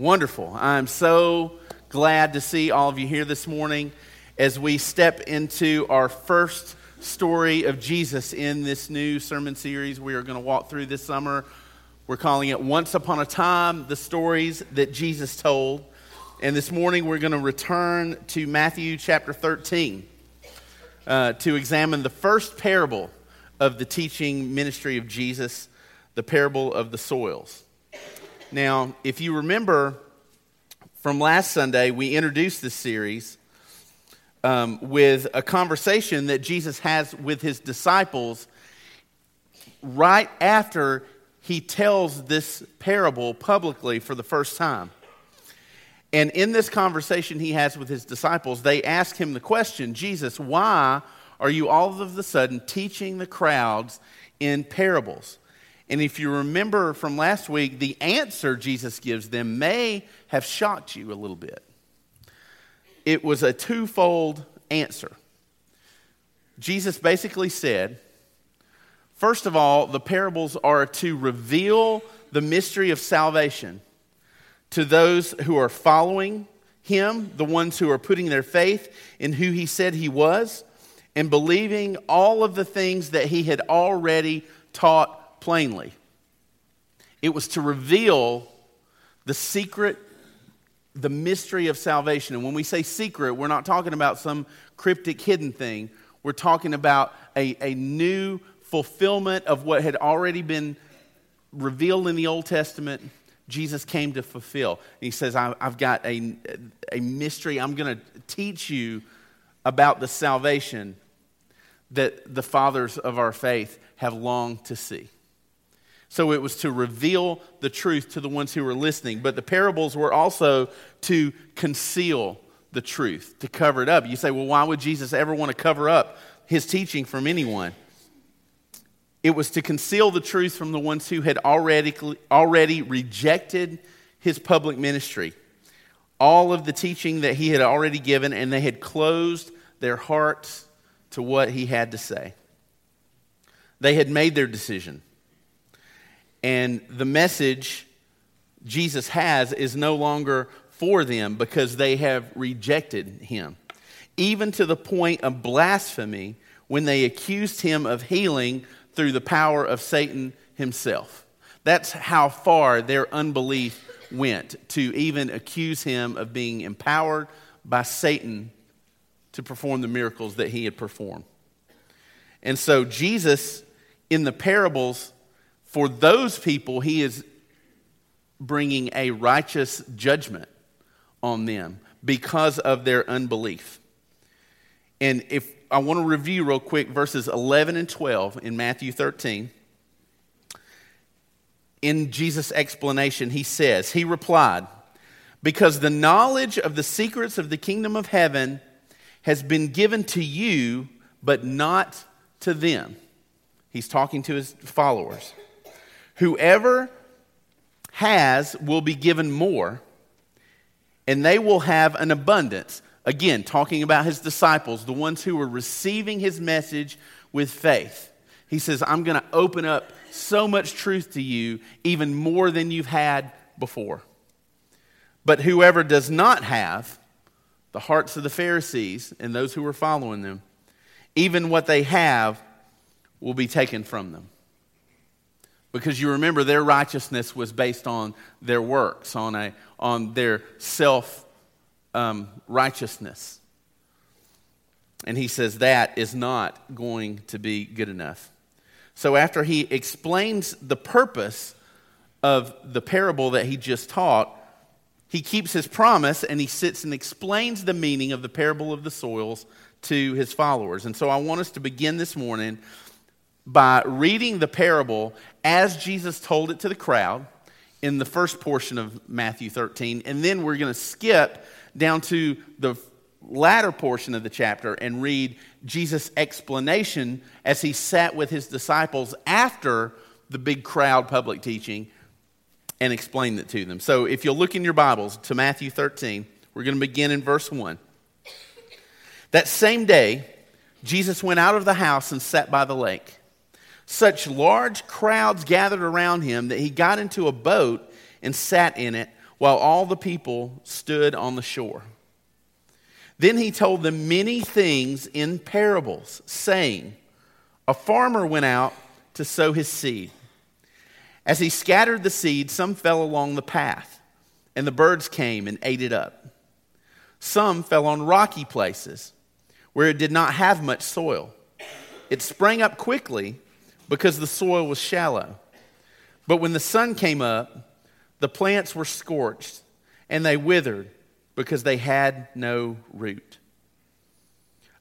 Wonderful. I'm so glad to see all of you here this morning as we step into our first story of Jesus in this new sermon series we are going to walk through this summer. We're calling it Once Upon a Time The Stories That Jesus Told. And this morning we're going to return to Matthew chapter 13 uh, to examine the first parable of the teaching ministry of Jesus, the parable of the soils. Now, if you remember from last Sunday, we introduced this series um, with a conversation that Jesus has with his disciples right after he tells this parable publicly for the first time. And in this conversation he has with his disciples, they ask him the question Jesus, why are you all of a sudden teaching the crowds in parables? And if you remember from last week, the answer Jesus gives them may have shocked you a little bit. It was a twofold answer. Jesus basically said, first of all, the parables are to reveal the mystery of salvation to those who are following him, the ones who are putting their faith in who he said he was, and believing all of the things that he had already taught plainly. It was to reveal the secret, the mystery of salvation. And when we say secret, we're not talking about some cryptic hidden thing. We're talking about a, a new fulfillment of what had already been revealed in the Old Testament. Jesus came to fulfill. And he says, I've got a, a mystery. I'm going to teach you about the salvation that the fathers of our faith have longed to see. So it was to reveal the truth to the ones who were listening. But the parables were also to conceal the truth, to cover it up. You say, well, why would Jesus ever want to cover up his teaching from anyone? It was to conceal the truth from the ones who had already, already rejected his public ministry, all of the teaching that he had already given, and they had closed their hearts to what he had to say. They had made their decision. And the message Jesus has is no longer for them because they have rejected him, even to the point of blasphemy when they accused him of healing through the power of Satan himself. That's how far their unbelief went to even accuse him of being empowered by Satan to perform the miracles that he had performed. And so, Jesus, in the parables, for those people, he is bringing a righteous judgment on them because of their unbelief. And if I want to review real quick verses 11 and 12 in Matthew 13. In Jesus' explanation, he says, He replied, Because the knowledge of the secrets of the kingdom of heaven has been given to you, but not to them. He's talking to his followers. Whoever has will be given more, and they will have an abundance. Again, talking about his disciples, the ones who were receiving his message with faith. He says, I'm going to open up so much truth to you, even more than you've had before. But whoever does not have the hearts of the Pharisees and those who were following them, even what they have will be taken from them. Because you remember their righteousness was based on their works, on, a, on their self um, righteousness. And he says that is not going to be good enough. So, after he explains the purpose of the parable that he just taught, he keeps his promise and he sits and explains the meaning of the parable of the soils to his followers. And so, I want us to begin this morning by reading the parable as Jesus told it to the crowd in the first portion of Matthew 13. And then we're going to skip down to the latter portion of the chapter and read Jesus' explanation as he sat with his disciples after the big crowd public teaching and explained it to them. So if you'll look in your Bibles to Matthew 13, we're going to begin in verse 1. That same day, Jesus went out of the house and sat by the lake. Such large crowds gathered around him that he got into a boat and sat in it while all the people stood on the shore. Then he told them many things in parables, saying, A farmer went out to sow his seed. As he scattered the seed, some fell along the path, and the birds came and ate it up. Some fell on rocky places where it did not have much soil. It sprang up quickly because the soil was shallow. But when the sun came up, the plants were scorched and they withered because they had no root.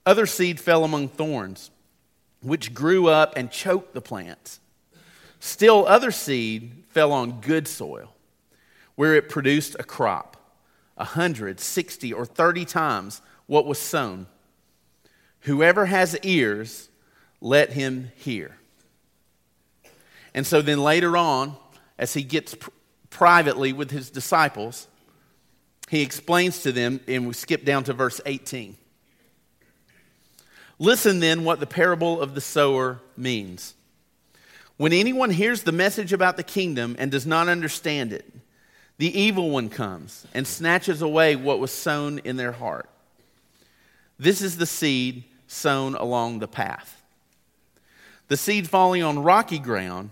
Other seed fell among thorns, which grew up and choked the plants. Still, other seed fell on good soil, where it produced a crop, a hundred, sixty, or thirty times what was sown. Whoever has ears, let him hear. And so then later on, as he gets pr- privately with his disciples, he explains to them, and we skip down to verse 18. Listen then what the parable of the sower means. When anyone hears the message about the kingdom and does not understand it, the evil one comes and snatches away what was sown in their heart. This is the seed sown along the path. The seed falling on rocky ground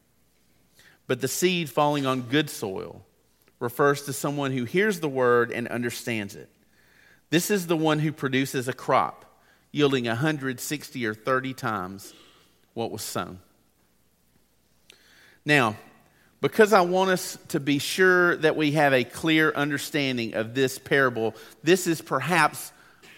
But the seed falling on good soil refers to someone who hears the word and understands it. This is the one who produces a crop yielding 160 or 30 times what was sown. Now, because I want us to be sure that we have a clear understanding of this parable, this is perhaps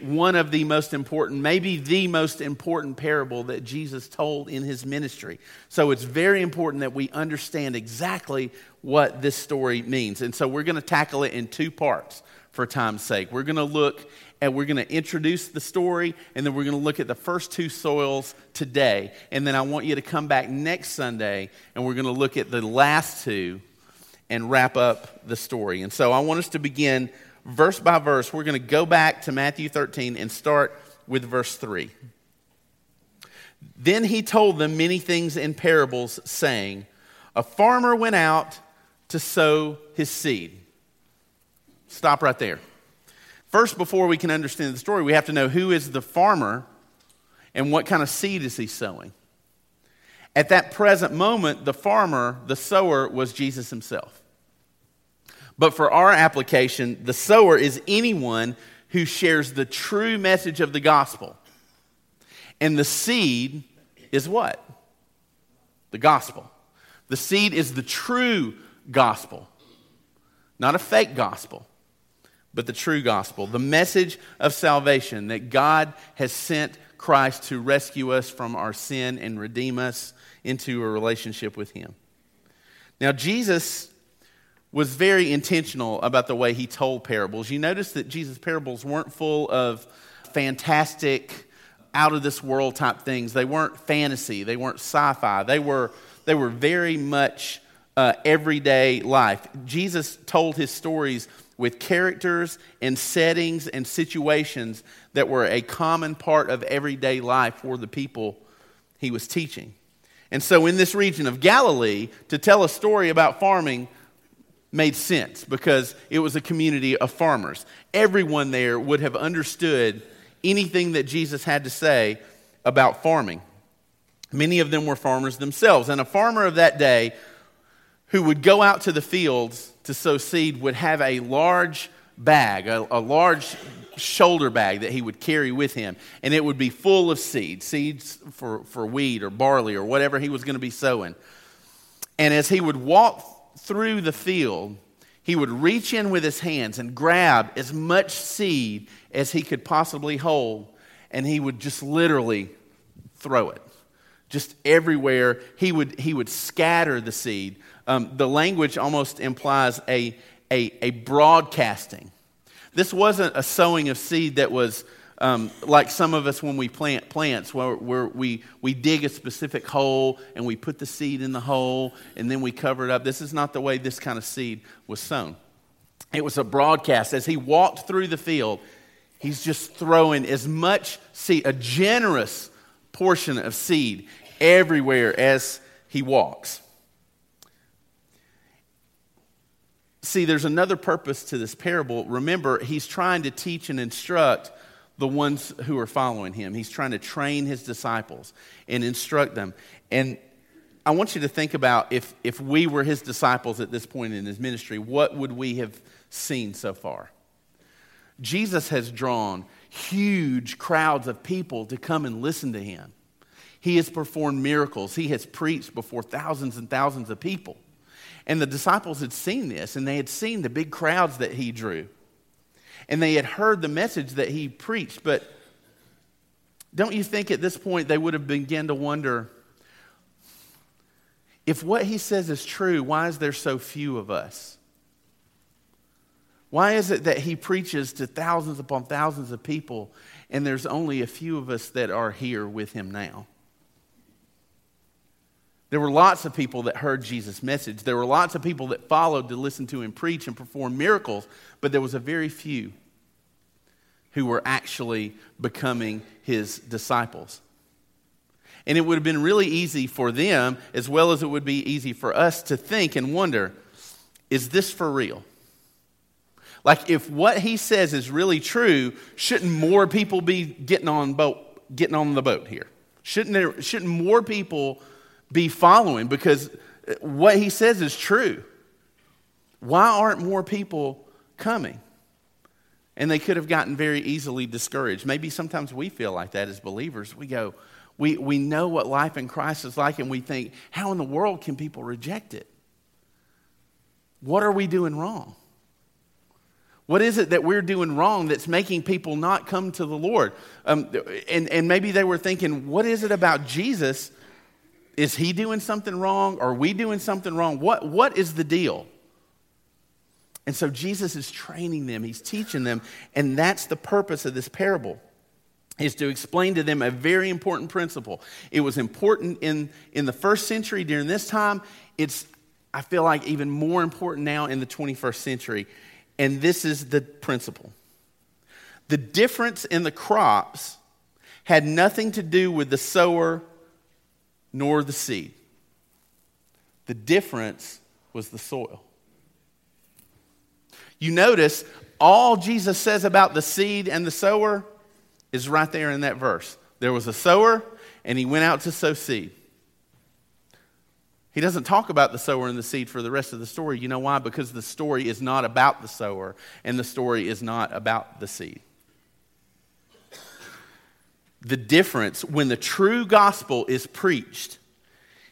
one of the most important, maybe the most important parable that Jesus told in his ministry. So it's very important that we understand exactly what this story means. And so we're going to tackle it in two parts for time's sake. We're going to look and we're going to introduce the story, and then we're going to look at the first two soils today. And then I want you to come back next Sunday, and we're going to look at the last two and wrap up the story. And so I want us to begin verse by verse, we're going to go back to Matthew 13 and start with verse 3. Then he told them many things in parables, saying, A farmer went out to sow his seed. Stop right there. First, before we can understand the story, we have to know who is the farmer and what kind of seed is he sowing. At that present moment, the farmer, the sower, was Jesus himself. But for our application, the sower is anyone who shares the true message of the gospel. And the seed is what? The gospel. The seed is the true gospel, not a fake gospel, but the true gospel. The message of salvation that God has sent Christ to rescue us from our sin and redeem us into a relationship with Him. Now, Jesus was very intentional about the way he told parables. You notice that Jesus' parables weren't full of fantastic, out of this world type things. They weren't fantasy, they weren't sci fi. They were, they were very much uh, everyday life. Jesus told his stories with characters and settings and situations that were a common part of everyday life for the people he was teaching. And so, in this region of Galilee, to tell a story about farming made sense because it was a community of farmers. Everyone there would have understood anything that Jesus had to say about farming. Many of them were farmers themselves. And a farmer of that day who would go out to the fields to sow seed would have a large bag, a, a large shoulder bag that he would carry with him. And it would be full of seeds, seeds for, for wheat or barley or whatever he was going to be sowing. And as he would walk through the field, he would reach in with his hands and grab as much seed as he could possibly hold, and he would just literally throw it. Just everywhere, he would, he would scatter the seed. Um, the language almost implies a, a, a broadcasting. This wasn't a sowing of seed that was um, like some of us when we plant plants, where, where, we, we dig a specific hole and we put the seed in the hole and then we cover it up. This is not the way this kind of seed was sown. It was a broadcast. As he walked through the field, he's just throwing as much seed, a generous portion of seed everywhere as he walks. See, there's another purpose to this parable. Remember, he's trying to teach and instruct the ones who are following him. He's trying to train his disciples and instruct them. And I want you to think about if, if we were his disciples at this point in his ministry, what would we have seen so far? Jesus has drawn huge crowds of people to come and listen to him. He has performed miracles. He has preached before thousands and thousands of people. And the disciples had seen this, and they had seen the big crowds that he drew. And they had heard the message that he preached. But don't you think at this point they would have begun to wonder if what he says is true, why is there so few of us? Why is it that he preaches to thousands upon thousands of people and there's only a few of us that are here with him now? There were lots of people that heard Jesus' message. There were lots of people that followed to listen to him preach and perform miracles, but there was a very few who were actually becoming his disciples. And it would have been really easy for them, as well as it would be easy for us, to think and wonder is this for real? Like, if what he says is really true, shouldn't more people be getting on, boat, getting on the boat here? Shouldn't, there, shouldn't more people be following because what he says is true. Why aren't more people coming? And they could have gotten very easily discouraged. Maybe sometimes we feel like that as believers. We go, we, we know what life in Christ is like, and we think, how in the world can people reject it? What are we doing wrong? What is it that we're doing wrong that's making people not come to the Lord? Um, and, and maybe they were thinking, what is it about Jesus is he doing something wrong? Are we doing something wrong? What, what is the deal? And so Jesus is training them, he's teaching them, and that's the purpose of this parable is to explain to them a very important principle. It was important in, in the first century during this time. It's, I feel like, even more important now in the 21st century. And this is the principle the difference in the crops had nothing to do with the sower nor the seed. The difference was the soil. You notice all Jesus says about the seed and the sower is right there in that verse. There was a sower, and he went out to sow seed. He doesn't talk about the sower and the seed for the rest of the story. You know why? Because the story is not about the sower, and the story is not about the seed the difference when the true gospel is preached,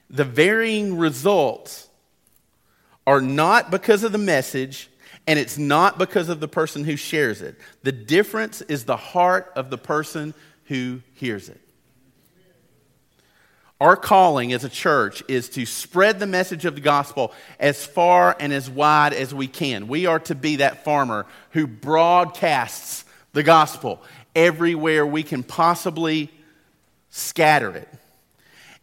the varying results are not because of the message and it's not because of the person who shares it. The difference is the heart of the person who hears it. Our calling as a church is to spread the message of the gospel as far and as wide as we can. We are to be that farmer who broadcasts the gospel everywhere we can possibly scatter it.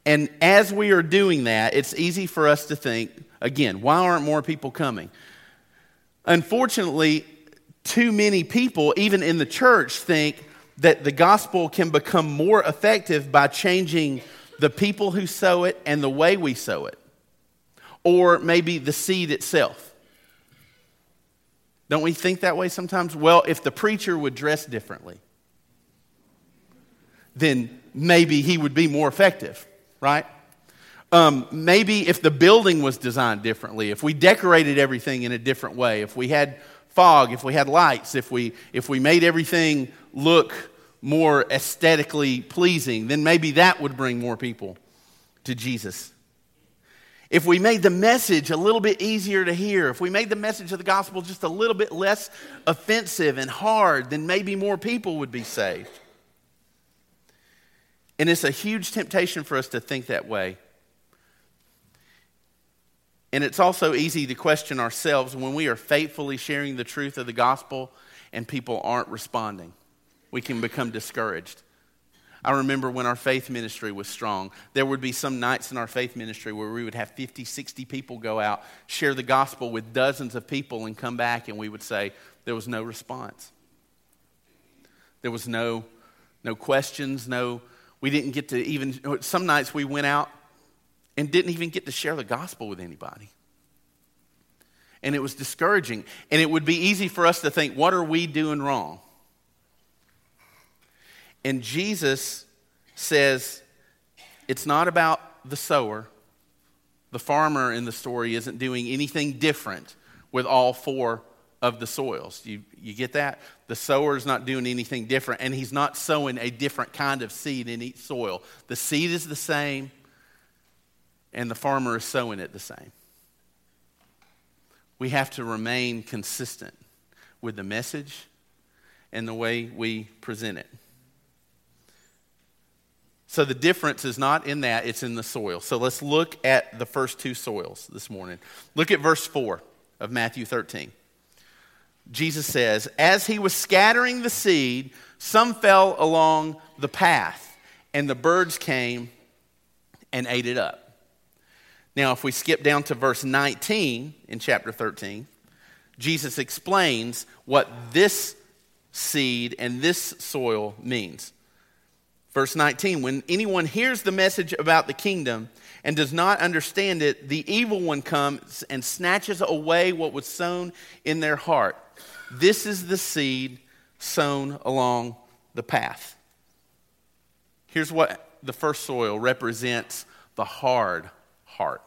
And as we are doing that, it's easy for us to think, again, why aren't more people coming? Unfortunately, too many people, even in the church, think that the gospel can become more effective by changing the people who sow it and the way we sow it, or maybe the seed itself. Don't we think that way sometimes? Well, if the preacher would dress differently, then maybe he would be more effective, right? Um, maybe if the building was designed differently, if we decorated everything in a different way, if we had fog, if we had lights, if we, if we made everything look more aesthetically pleasing, then maybe that would bring more people to Jesus. If we made the message a little bit easier to hear, if we made the message of the gospel just a little bit less offensive and hard, then maybe more people would be saved. And it's a huge temptation for us to think that way. And it's also easy to question ourselves when we are faithfully sharing the truth of the gospel and people aren't responding. We can become discouraged. I remember when our faith ministry was strong, there would be some nights in our faith ministry where we would have 50, 60 people go out, share the gospel with dozens of people, and come back, and we would say, there was no response. There was no, no questions, no, we didn't get to even, some nights we went out and didn't even get to share the gospel with anybody. And it was discouraging. And it would be easy for us to think, what are we doing wrong? And Jesus says, it's not about the sower. The farmer in the story isn't doing anything different with all four of the soils. You, you get that? The sower is not doing anything different, and he's not sowing a different kind of seed in each soil. The seed is the same, and the farmer is sowing it the same. We have to remain consistent with the message and the way we present it. So the difference is not in that, it's in the soil. So let's look at the first two soils this morning. Look at verse 4 of Matthew 13. Jesus says, As he was scattering the seed, some fell along the path, and the birds came and ate it up. Now, if we skip down to verse 19 in chapter 13, Jesus explains what this seed and this soil means. Verse 19 When anyone hears the message about the kingdom and does not understand it, the evil one comes and snatches away what was sown in their heart. This is the seed sown along the path. Here's what the first soil represents the hard heart.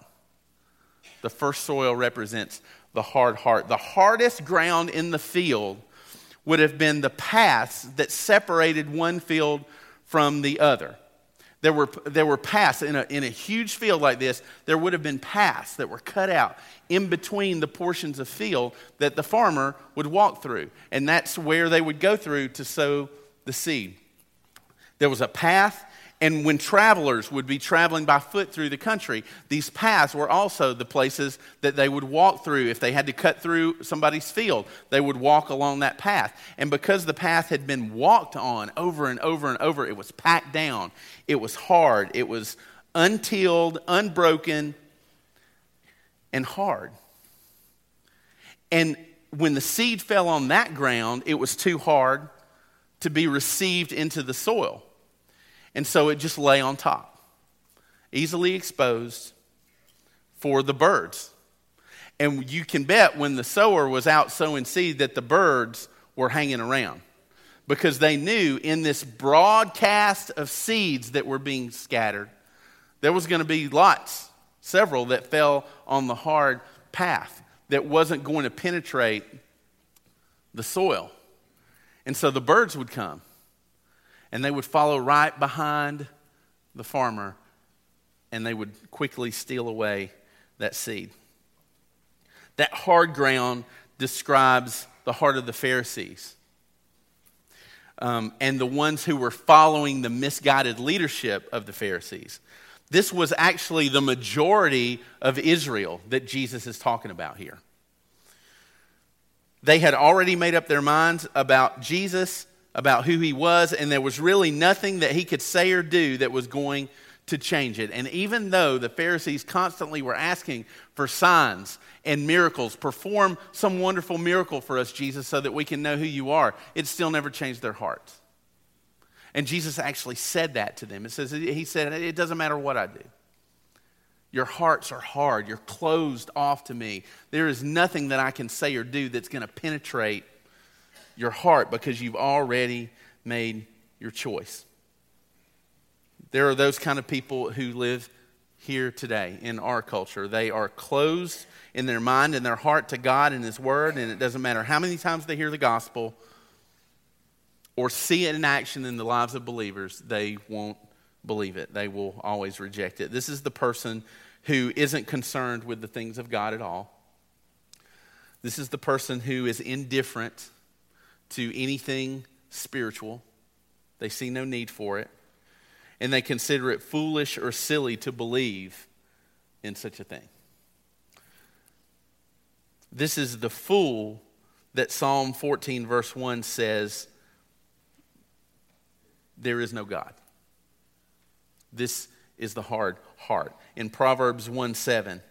The first soil represents the hard heart. The hardest ground in the field would have been the paths that separated one field from the other. There were, there were paths in a, in a huge field like this, there would have been paths that were cut out in between the portions of field that the farmer would walk through. And that's where they would go through to sow the seed. There was a path and when travelers would be traveling by foot through the country, these paths were also the places that they would walk through. If they had to cut through somebody's field, they would walk along that path. And because the path had been walked on over and over and over, it was packed down. It was hard. It was untilled, unbroken, and hard. And when the seed fell on that ground, it was too hard to be received into the soil. And so it just lay on top, easily exposed for the birds. And you can bet when the sower was out sowing seed that the birds were hanging around because they knew in this broadcast of seeds that were being scattered, there was going to be lots, several that fell on the hard path that wasn't going to penetrate the soil. And so the birds would come and they would follow right behind the farmer and they would quickly steal away that seed. That hard ground describes the heart of the Pharisees. Um, and the ones who were following the misguided leadership of the Pharisees. This was actually the majority of Israel that Jesus is talking about here. They had already made up their minds about Jesus about who he was, and there was really nothing that he could say or do that was going to change it. And even though the Pharisees constantly were asking for signs and miracles, perform some wonderful miracle for us, Jesus, so that we can know who you are, it still never changed their hearts. And Jesus actually said that to them. It says, He said, It doesn't matter what I do. Your hearts are hard. You're closed off to me. There is nothing that I can say or do that's going to penetrate your heart because you've already made your choice. There are those kind of people who live here today in our culture. They are closed in their mind and their heart to God and His Word, and it doesn't matter how many times they hear the gospel or see it in action in the lives of believers, they won't believe it. They will always reject it. This is the person who isn't concerned with the things of God at all. This is the person who is indifferent to anything spiritual. They see no need for it. And they consider it foolish or silly to believe in such a thing. This is the fool that Psalm 14, verse 1 says, There is no God. This is the hard heart. In Proverbs 1 7,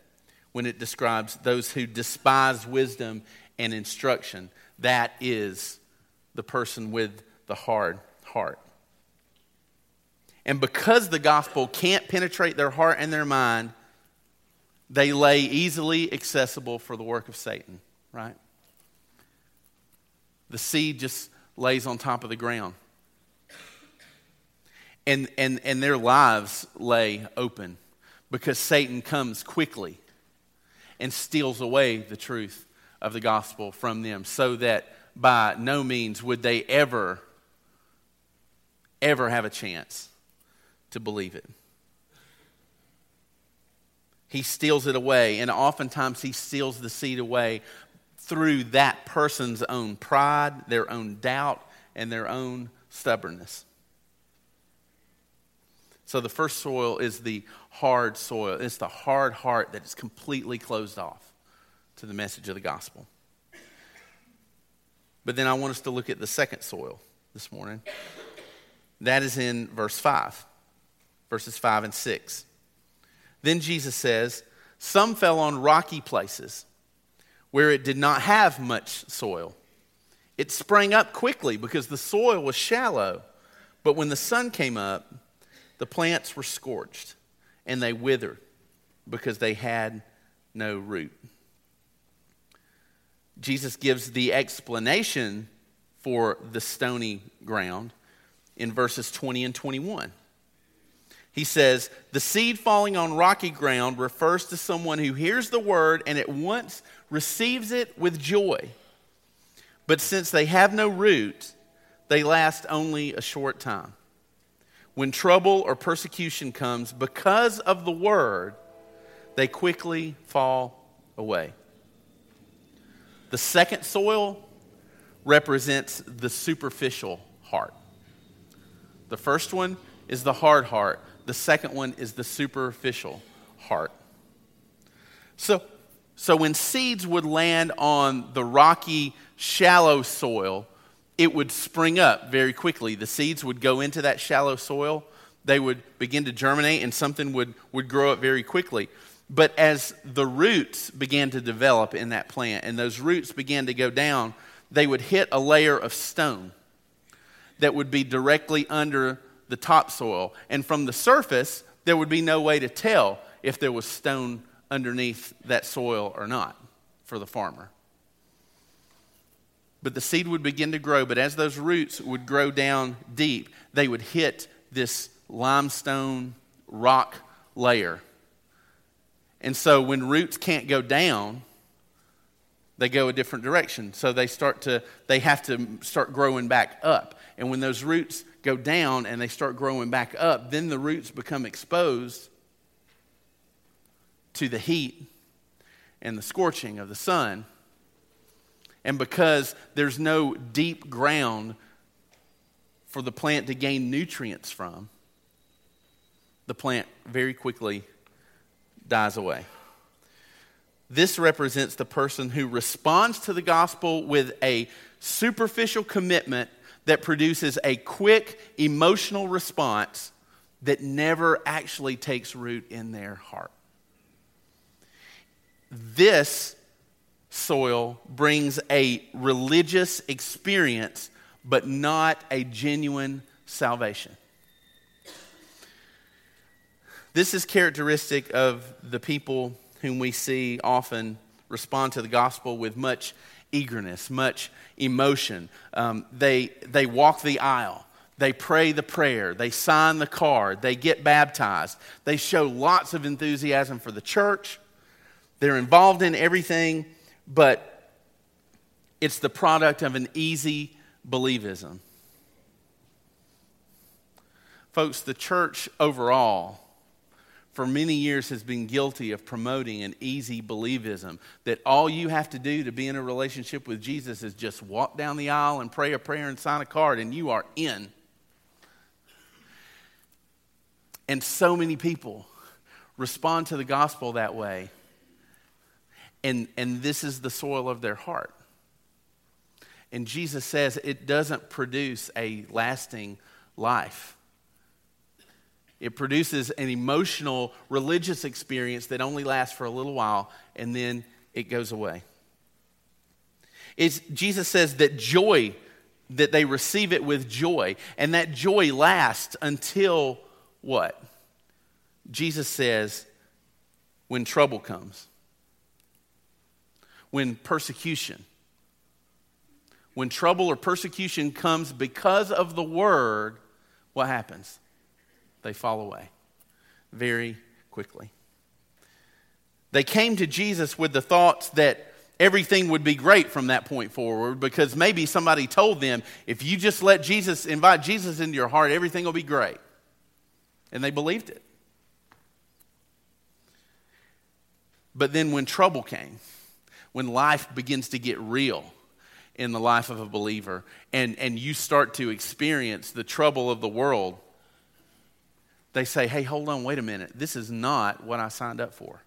when it describes those who despise wisdom and instruction, that is the person with the hard heart. And because the gospel can't penetrate their heart and their mind, they lay easily accessible for the work of Satan, right? The seed just lays on top of the ground. And, and, and their lives lay open because Satan comes quickly and steals away the truth of the gospel from them so that by no means would they ever, ever have a chance to believe it. He steals it away, and oftentimes he steals the seed away through that person's own pride, their own doubt, and their own stubbornness. So the first soil is the hard soil. It's the hard heart that is completely closed off to the message of the gospel. But then I want us to look at the second soil this morning. That is in verse 5, verses 5 and 6. Then Jesus says, Some fell on rocky places where it did not have much soil. It sprang up quickly because the soil was shallow. But when the sun came up, the plants were scorched and they withered because they had no root. Jesus gives the explanation for the stony ground in verses 20 and 21. He says, The seed falling on rocky ground refers to someone who hears the word and at once receives it with joy. But since they have no root, they last only a short time. When trouble or persecution comes because of the word, they quickly fall away. The second soil represents the superficial heart. The first one is the hard heart. The second one is the superficial heart. So, so when seeds would land on the rocky, shallow soil, it would spring up very quickly. The seeds would go into that shallow soil, they would begin to germinate, and something would, would grow up very quickly. But as the roots began to develop in that plant and those roots began to go down, they would hit a layer of stone that would be directly under the topsoil. And from the surface, there would be no way to tell if there was stone underneath that soil or not for the farmer. But the seed would begin to grow, but as those roots would grow down deep, they would hit this limestone rock layer. And so when roots can't go down, they go a different direction. So they start to they have to start growing back up. And when those roots go down and they start growing back up, then the roots become exposed to the heat and the scorching of the sun. And because there's no deep ground for the plant to gain nutrients from, the plant very quickly dies away. This represents the person who responds to the gospel with a superficial commitment that produces a quick emotional response that never actually takes root in their heart. This soil brings a religious experience, but not a genuine salvation. This is characteristic of the people whom we see often respond to the gospel with much eagerness, much emotion. Um, they, they walk the aisle. They pray the prayer. They sign the card. They get baptized. They show lots of enthusiasm for the church. They're involved in everything, but it's the product of an easy believism. Folks, the church overall for many years has been guilty of promoting an easy believism that all you have to do to be in a relationship with Jesus is just walk down the aisle and pray a prayer and sign a card, and you are in. And so many people respond to the gospel that way. and, and this is the soil of their heart. And Jesus says it doesn't produce a lasting life. It produces an emotional, religious experience that only lasts for a little while and then it goes away. It's, Jesus says that joy, that they receive it with joy, and that joy lasts until what? Jesus says, when trouble comes, when persecution, when trouble or persecution comes because of the word, what happens? They fall away very quickly. They came to Jesus with the thoughts that everything would be great from that point forward because maybe somebody told them, if you just let Jesus, invite Jesus into your heart, everything will be great. And they believed it. But then when trouble came, when life begins to get real in the life of a believer, and, and you start to experience the trouble of the world, they say, hey, hold on, wait a minute. This is not what I signed up for.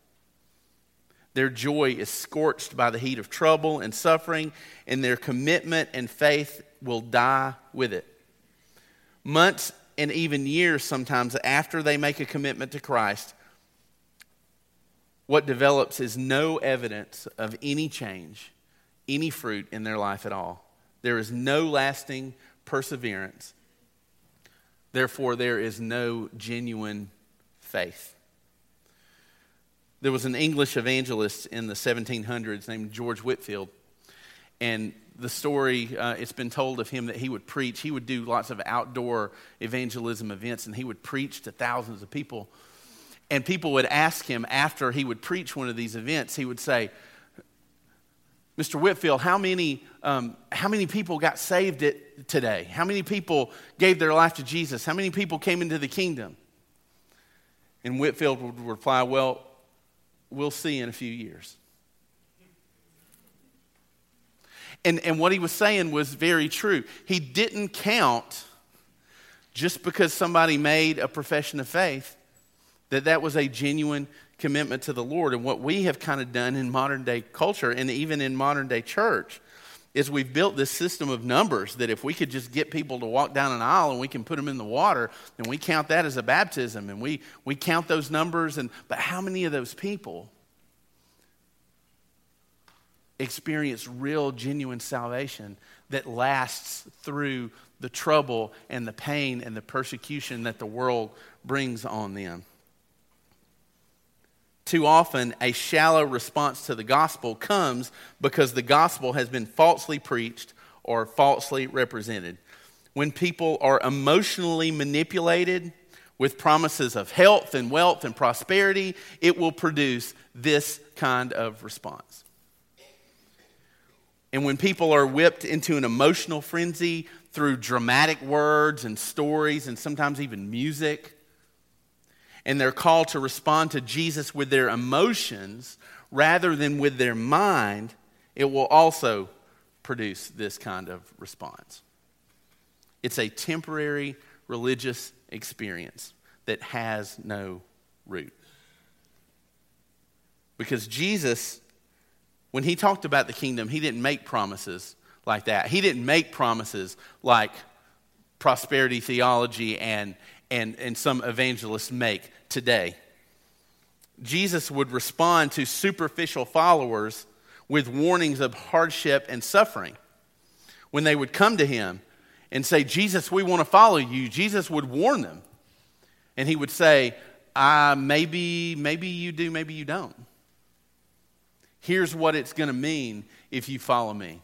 Their joy is scorched by the heat of trouble and suffering, and their commitment and faith will die with it. Months and even years sometimes after they make a commitment to Christ, what develops is no evidence of any change, any fruit in their life at all. There is no lasting perseverance. Therefore, there is no genuine faith. There was an English evangelist in the 1700s named George Whitefield, And the story, uh, it's been told of him that he would preach. He would do lots of outdoor evangelism events, and he would preach to thousands of people. And people would ask him after he would preach one of these events, he would say, Mr. Whitefield, how many, um, how many people got saved today? How many people gave their life to Jesus? How many people came into the kingdom? And Whitefield would reply, Well, we'll see in a few years. And, and what he was saying was very true. He didn't count just because somebody made a profession of faith that that was a genuine commitment to the Lord. And what we have kind of done in modern day culture and even in modern day church is we've built this system of numbers that if we could just get people to walk down an aisle and we can put them in the water, then we count that as a baptism and we, we count those numbers. And, but how many of those people experience real, genuine salvation that lasts through the trouble and the pain and the persecution that the world brings on them? Too often, a shallow response to the gospel comes because the gospel has been falsely preached or falsely represented. When people are emotionally manipulated with promises of health and wealth and prosperity, it will produce this kind of response. And when people are whipped into an emotional frenzy through dramatic words and stories and sometimes even music, and they're called to respond to Jesus with their emotions rather than with their mind, it will also produce this kind of response. It's a temporary religious experience that has no root. Because Jesus, when he talked about the kingdom, he didn't make promises like that. He didn't make promises like prosperity theology and, and, and some evangelists make today. Jesus would respond to superficial followers with warnings of hardship and suffering. When they would come to him and say, Jesus, we want to follow you, Jesus would warn them. And he would say, uh, maybe, maybe you do, maybe you don't. Here's what it's going to mean if you follow me.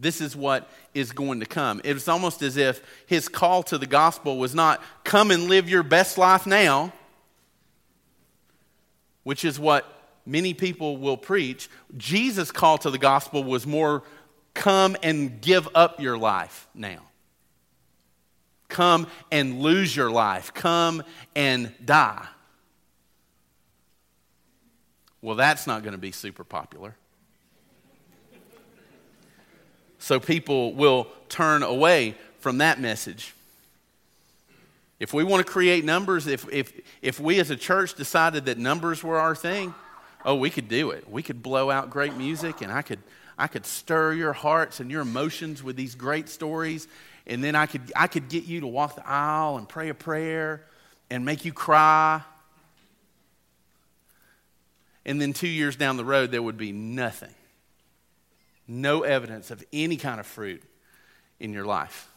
This is what is going to come. It was almost as if his call to the gospel was not come and live your best life now, which is what many people will preach. Jesus' call to the gospel was more come and give up your life now. Come and lose your life. Come and die. Well, that's not going to be super popular so people will turn away from that message. If we want to create numbers, if, if, if we as a church decided that numbers were our thing, Oh, we could do it. We could blow out great music, and I could, I could stir your hearts and your emotions with these great stories. And then I could, I could get you to walk the aisle and pray a prayer and make you cry. And then two years down the road, there would be nothing. No evidence of any kind of fruit in your life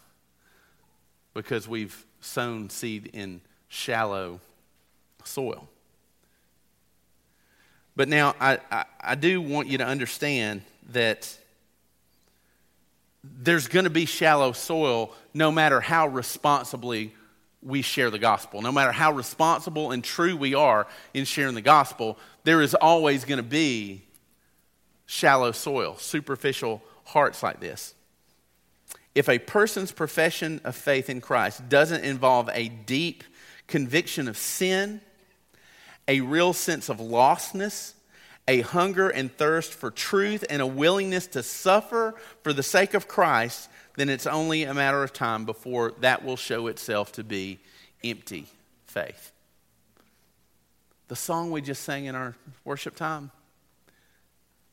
because we've sown seed in shallow soil. But now I, I, I do want you to understand that there's going to be shallow soil no matter how responsibly we share the gospel. No matter how responsible and true we are in sharing the gospel, there is always going to be shallow soil, superficial hearts like this. If a person's profession of faith in Christ doesn't involve a deep conviction of sin, a real sense of lostness, a hunger and thirst for truth, and a willingness to suffer for the sake of Christ, then it's only a matter of time before that will show itself to be empty faith. The song we just sang in our worship time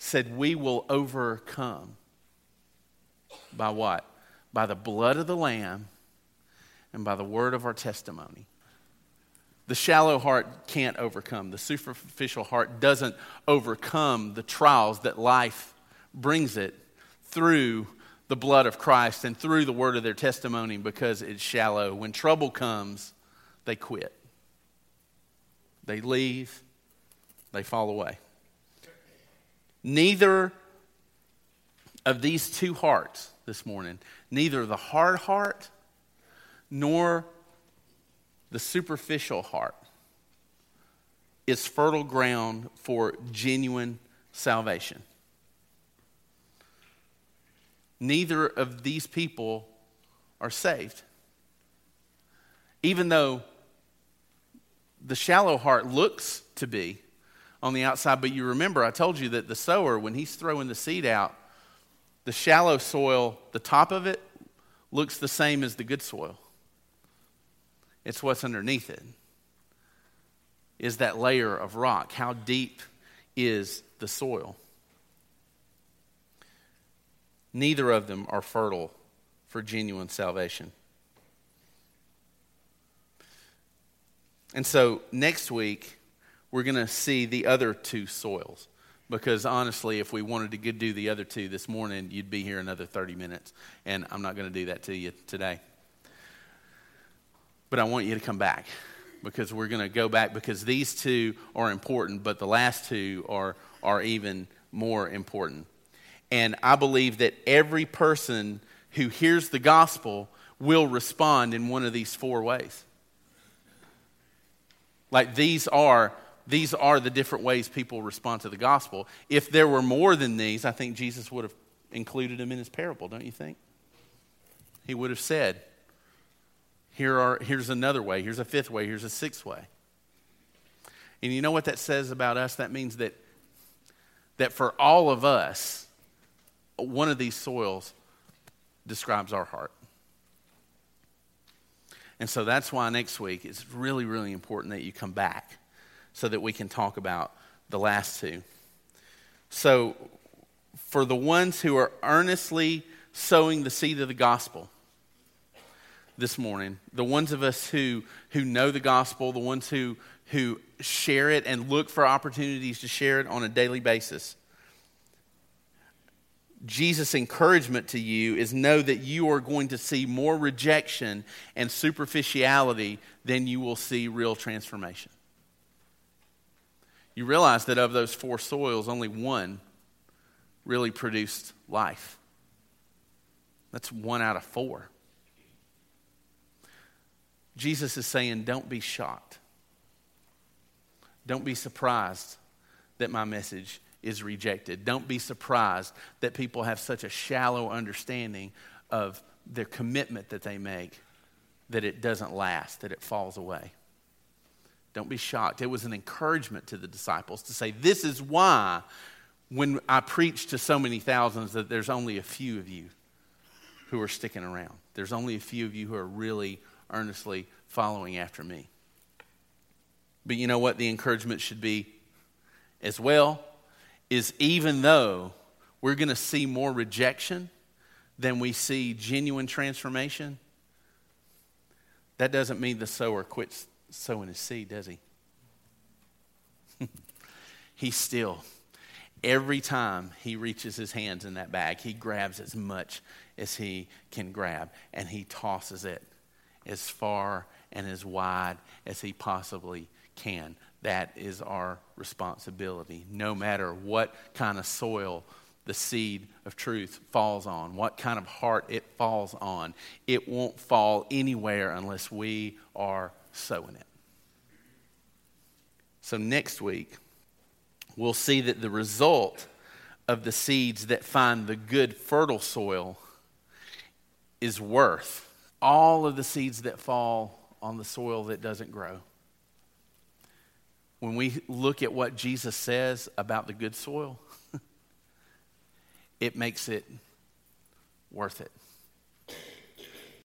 said, We will overcome. By what? By the blood of the Lamb and by the word of our testimony. The shallow heart can't overcome. The superficial heart doesn't overcome the trials that life brings it through the blood of Christ and through the word of their testimony because it's shallow. When trouble comes, they quit. They leave, they fall away. Neither of these two hearts this morning, neither the hard heart nor the superficial heart is fertile ground for genuine salvation. Neither of these people are saved. Even though the shallow heart looks to be on the outside, but you remember I told you that the sower, when he's throwing the seed out, the shallow soil, the top of it, looks the same as the good soil. It's what's underneath it. Is that layer of rock? How deep is the soil? Neither of them are fertile for genuine salvation. And so next week, we're going to see the other two soils. Because honestly, if we wanted to do the other two this morning, you'd be here another 30 minutes. And I'm not going to do that to you today. But I want you to come back because we're going to go back because these two are important, but the last two are, are even more important. And I believe that every person who hears the gospel will respond in one of these four ways. Like these are these are the different ways people respond to the gospel. If there were more than these, I think Jesus would have included them in his parable, don't you think? He would have said, here are, here's another way, here's a fifth way, here's a sixth way. And you know what that says about us? That means that, that for all of us, one of these soils describes our heart. And so that's why next week it's really, really important that you come back so that we can talk about the last two. So, for the ones who are earnestly sowing the seed of the gospel, this morning, the ones of us who, who know the gospel, the ones who, who share it and look for opportunities to share it on a daily basis. Jesus' encouragement to you is know that you are going to see more rejection and superficiality than you will see real transformation. You realize that of those four soils, only one really produced life. That's one out of four. Jesus is saying, don't be shocked. Don't be surprised that my message is rejected. Don't be surprised that people have such a shallow understanding of their commitment that they make that it doesn't last, that it falls away. Don't be shocked. It was an encouragement to the disciples to say, This is why, when I preach to so many thousands, that there's only a few of you who are sticking around. There's only a few of you who are really earnestly following after me. But you know what the encouragement should be? as well is even though we're going to see more rejection than we see genuine transformation, that doesn't mean the sower quits sowing his seed, does he? he still, every time he reaches his hands in that bag, he grabs as much as he can grab and he tosses it as far and as wide as he possibly can. That is our responsibility, no matter what kind of soil the seed of truth falls on, what kind of heart it falls on. It won't fall anywhere unless we are sowing it. So, next week, we'll see that the result of the seeds that find the good, fertile soil is worth all of the seeds that fall on the soil that doesn't grow. When we look at what Jesus says about the good soil, it makes it worth it.